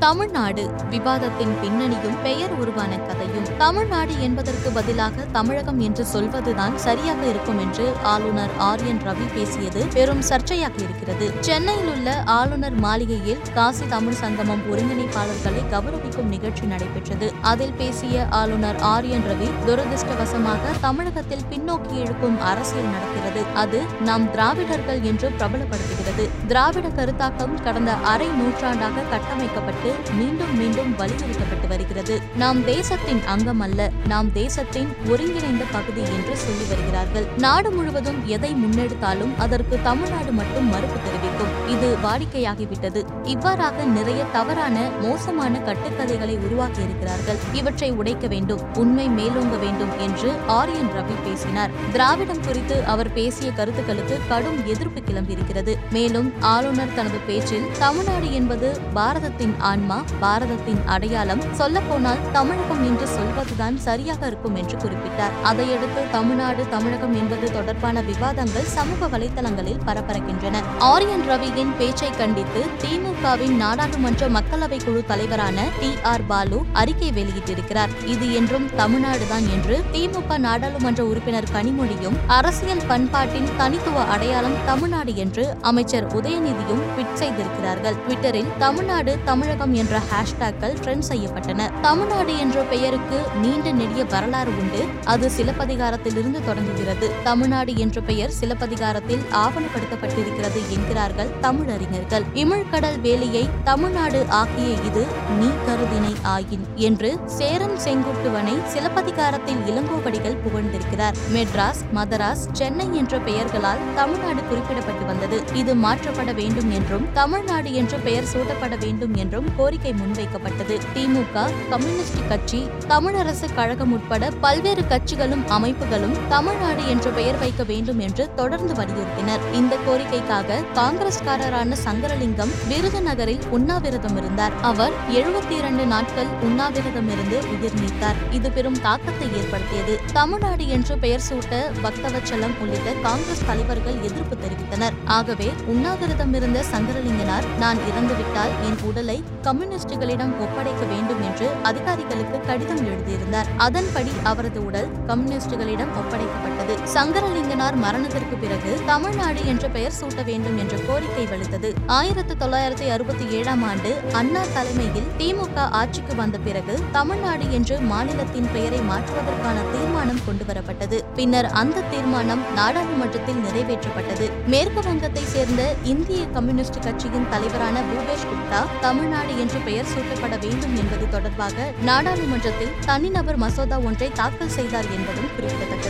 தமிழ்நாடு விவாதத்தின் பின்னணியும் பெயர் உருவான கதையும். தமிழ்நாடு என்பதற்கு பதிலாக தமிழகம் என்று சொல்வதுதான் சரியாக இருக்கும் என்று ஆளுநர் ஆர் என் ரவி பேசியது பெரும் சர்ச்சையாக இருக்கிறது. சென்னையில் உள்ள ஆளுநர் மாளிகையில் காசி தமிழ் சங்கமம் ஒருங்கிணைப்பாளர்களை கௌரவிக்கும் நிகழ்ச்சி நடைபெற்றது. அதில் பேசிய ஆளுநர் ஆர் என் ரவி துரதிருஷ்டவசமாக தமிழகத்தில் பின்னோக்கி இழுக்கும் அரசியல் நடக்கிறது. அது நாம் திராவிடர்கள் என்று பிரபலப்படுத்துகிறது. திராவிட கருத்தாக்கம் கடந்த அரை நூற்றாண்டாக கட்டமைக்கப்பட்டு மீண்டும் மீண்டும் வலியுறுத்தப்பட்டு வருகிறது. நாம் தேசத்தின் அங்கம் அல்ல நாம் தேசத்தின் ஒருங்கிணைந்த பகுதி என்று சொல்லி வருகிறார்கள். நாடு முழுவதும் எதை முன்னெடுத்தாலும் அதற்கு தமிழ்நாடு மட்டும் மறுப்பு தெரிவிக்கும். இது வாடிக்கையாகிவிட்டது. இவ்வாறாக நிறைய தவறான மோசமான கட்டுக்கதைகளை உருவாக்கி இருக்கிறார்கள் இவற்றை உடைக்க வேண்டும் உண்மை மேலோங்க வேண்டும் என்று ஆரியன் ரவி பேசினார். திராவிடம் குறித்து அவர் பேசிய கருத்துக்களுக்கு கடும் எதிர்ப்பு கிளம்பியிருக்கிறது. மேலும் ஆளுநர் தனது பேச்சில் தமிழ்நாடு என்பது பாரதத்தின் ஆண் ஆன்மா பாரதத்தின் அடையாளம் சொல்லப்போனால் தமிழகம் என்று சொல்வதுதான் சரியாக இருக்கும் என்று குறிப்பிட்டார். அதையடுத்து தமிழ்நாடு தமிழகம் என்பது தொடர்பான விவாதங்கள் சமூக வலைதளங்களில் பரபரக்கின்றன ஆரியன் ரவியின் பேச்சை கண்டித்து திமுகவின் நாடாளுமன்ற மக்களவை குழு தலைவரான டி ஆர் பாலு அறிக்கை வெளியிட்டிருக்கிறார். இது என்றும் தமிழ்நாடுதான் என்று திமுக நாடாளுமன்ற உறுப்பினர் கனிமொழியும் அரசியல் பண்பாட்டின் தனித்துவ அடையாளம் தமிழ்நாடு என்று அமைச்சர் உதயநிதியும் ட்விட் செய்திருக்கிறார்கள். ட்விட்டரில் தமிழ்நாடு தமிழகம் என்ற ஹேஷ்டேக்கள் ட்ரெண்ட் செய்யப்பட்டன. தமிழ்நாடு என்ற பெயருக்கு நீண்ட நெடிய வரலாறு உண்டு. அது சிலப்பதிகாரத்திலிருந்து தொடங்குகிறது. தமிழ்நாடு என்ற பெயர் சிலப்பதிகாரத்தில் ஆவணப்படுத்தப்பட்டிருக்கிறது என்கிறார்கள் தமிழறிஞர்கள் இமிழ்கடல் வேலியை தமிழ்நாடு ஆக்கிய இது நீ கருதினை ஆயின் என்று சேரன் செங்குட்டுவனை சிலப்பதிகாரத்தில் இளங்கோவடிகள் புகழ்ந்திருக்கிறார். மெட்ராஸ் மதராஸ் சென்னை என்ற பெயர்களால் தமிழ்நாடு குறிப்பிடப்பட்டு வந்தது. இது மாற்றப்பட வேண்டும் என்றும் தமிழ்நாடு என்ற பெயர் சூட்டப்பட வேண்டும் என்றும் கோரிக்கை முன்வைக்கப்பட்டது. திமுக கம்யூனிஸ்ட் கட்சி தமிழரசு கழகம் உட்பட பல்வேறு கட்சிகளும் அமைப்புகளும் தமிழ்நாடு என்ற பெயர் வைக்க வேண்டும் என்று தொடர்ந்து வலியுறுத்தினர். இந்த கோரிக்கைக்காக காங்கிரஸ்காரரான சங்கரலிங்கம் விருதுநகரில் உண்ணாவிரதம் இருந்தார். அவர் எழுபத்தி இரண்டு நாட்கள் உண்ணாவிரதம் இருந்து உயிர் நீத்தார். இது பெரும் தாக்கத்தை ஏற்படுத்தியது. தமிழ்நாடு என்று பெயர் சூட்ட பக்தவச்சலம் உள்ளிட்ட காங்கிரஸ் தலைவர்கள் எதிர்ப்பு தெரிவித்தனர். ஆகவே உண்ணாவிரதம் இருந்த சங்கரலிங்கனார் நான் இறந்துவிட்டால் என் உடலை கம்யூனிஸ்டுகளிடம் ஒப்படைக்க வேண்டும் என்று அதிகாரிகளுக்கு கடிதம் எழுதியிருந்தார். அதன்படி அவரது உடல் கம்யூனிஸ்டுகளிடம் ஒப்படைக்கப்பட்டது. சங்கரலிங்கனார் மரணத்திற்கு பிறகு தமிழ்நாடு என்ற பெயர் சூட்ட வேண்டும் என்ற கோரிக்கை வலுத்தது. ஆயிரத்தி தொள்ளாயிரத்தி அறுபத்தி ஏழாம் ஆண்டு அண்ணா தலைமையில் திமுக ஆட்சிக்கு வந்த பிறகு தமிழ்நாடு என்று மாநிலத்தின் பெயரை மாற்றுவதற்கான தீர்மானம் கொண்டுவரப்பட்டது. பின்னர் அந்த தீர்மானம் நாடாளுமன்றத்தில் நிறைவேற்றப்பட்டது. மேற்கு வங்கத்தை சேர்ந்த இந்திய கம்யூனிஸ்ட் கட்சியின் தலைவரான பூபேஷ் குப்தா தமிழ்நாடு என்று பெயர் சூட்டப்பட வேண்டும் என்பது தொடர்பாக நாடாளுமன்றத்தில் தனிநபர் மசோதா ஒன்றை தாக்கல் செய்தார் என்பதும் குறிப்பிடத்தக்கது.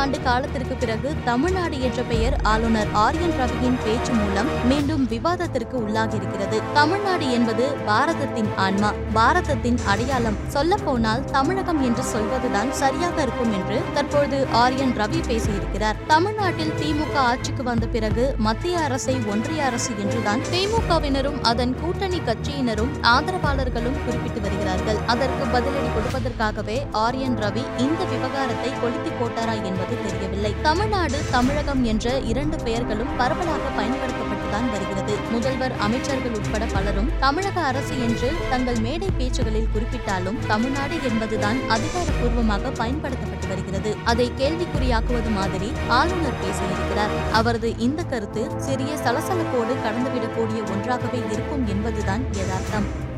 ஆண்டு காலத்திற்கு பிறகு தமிழ்நாடு என்ற பெயர் ஆளுநர் ஆர் என் ரவியின் பேச்சு மூலம் மீண்டும் விவாதத்திற்கு உள்ளாகியிருக்கிறது. தமிழ்நாடு என்பது பாரதத்தின் ஆன்மா பாரதத்தின் அடையாளம். சொல்ல போனால் தமிழகம் என்று சொல்வதுதான் சரியாக இருக்கும் என்று தற்போது ஆர் என் ரவி பேசியிருக்கிறார். தமிழ்நாட்டில் திமுக ஆட்சிக்கு வந்த பிறகு மத்திய அரசை ஒன்றிய அரசு என்றுதான் திமுகவினரும் அதன் கூட்டணி கட்சியினரும் ஆதரவாளர்களும் குறிப்பிட்டு வருகிறார்கள். அதற்கு பதிலடி கொடுப்பதற்காகவே ஆர் என் ரவி இந்த விவகாரத்தை கொளுத்தி போட்டாரா என்பது தெரியவில்லை. தமிழ்நாடு தமிழகம் என்ற இரண்டு பெயர்களும் பரவலாக பயன்படுத்தப்பட்டுதான் வருகிறது. முதல்வர் அமைச்சர்கள் உட்பட பலரும் தமிழக அரசு என்று தங்கள் மேடை பேச்சுகளில் குறிப்பிட்டாலும் தமிழ்நாடு என்பதுதான் அதிகாரப்பூர்வமாக பயன்படுத்தப்பட்டு வருகிறது. அதை கேள்விக்குறியாக்குவது மாதிரி ஆளுநர் பேசியிருக்கிறார். அவரது இந்த கருத்து சிறிய சலசலப்போடு கடந்துவிடக்கூடிய ஒன்றாகவே இருக்கும் என்பதுதான் யதார்த்தம்.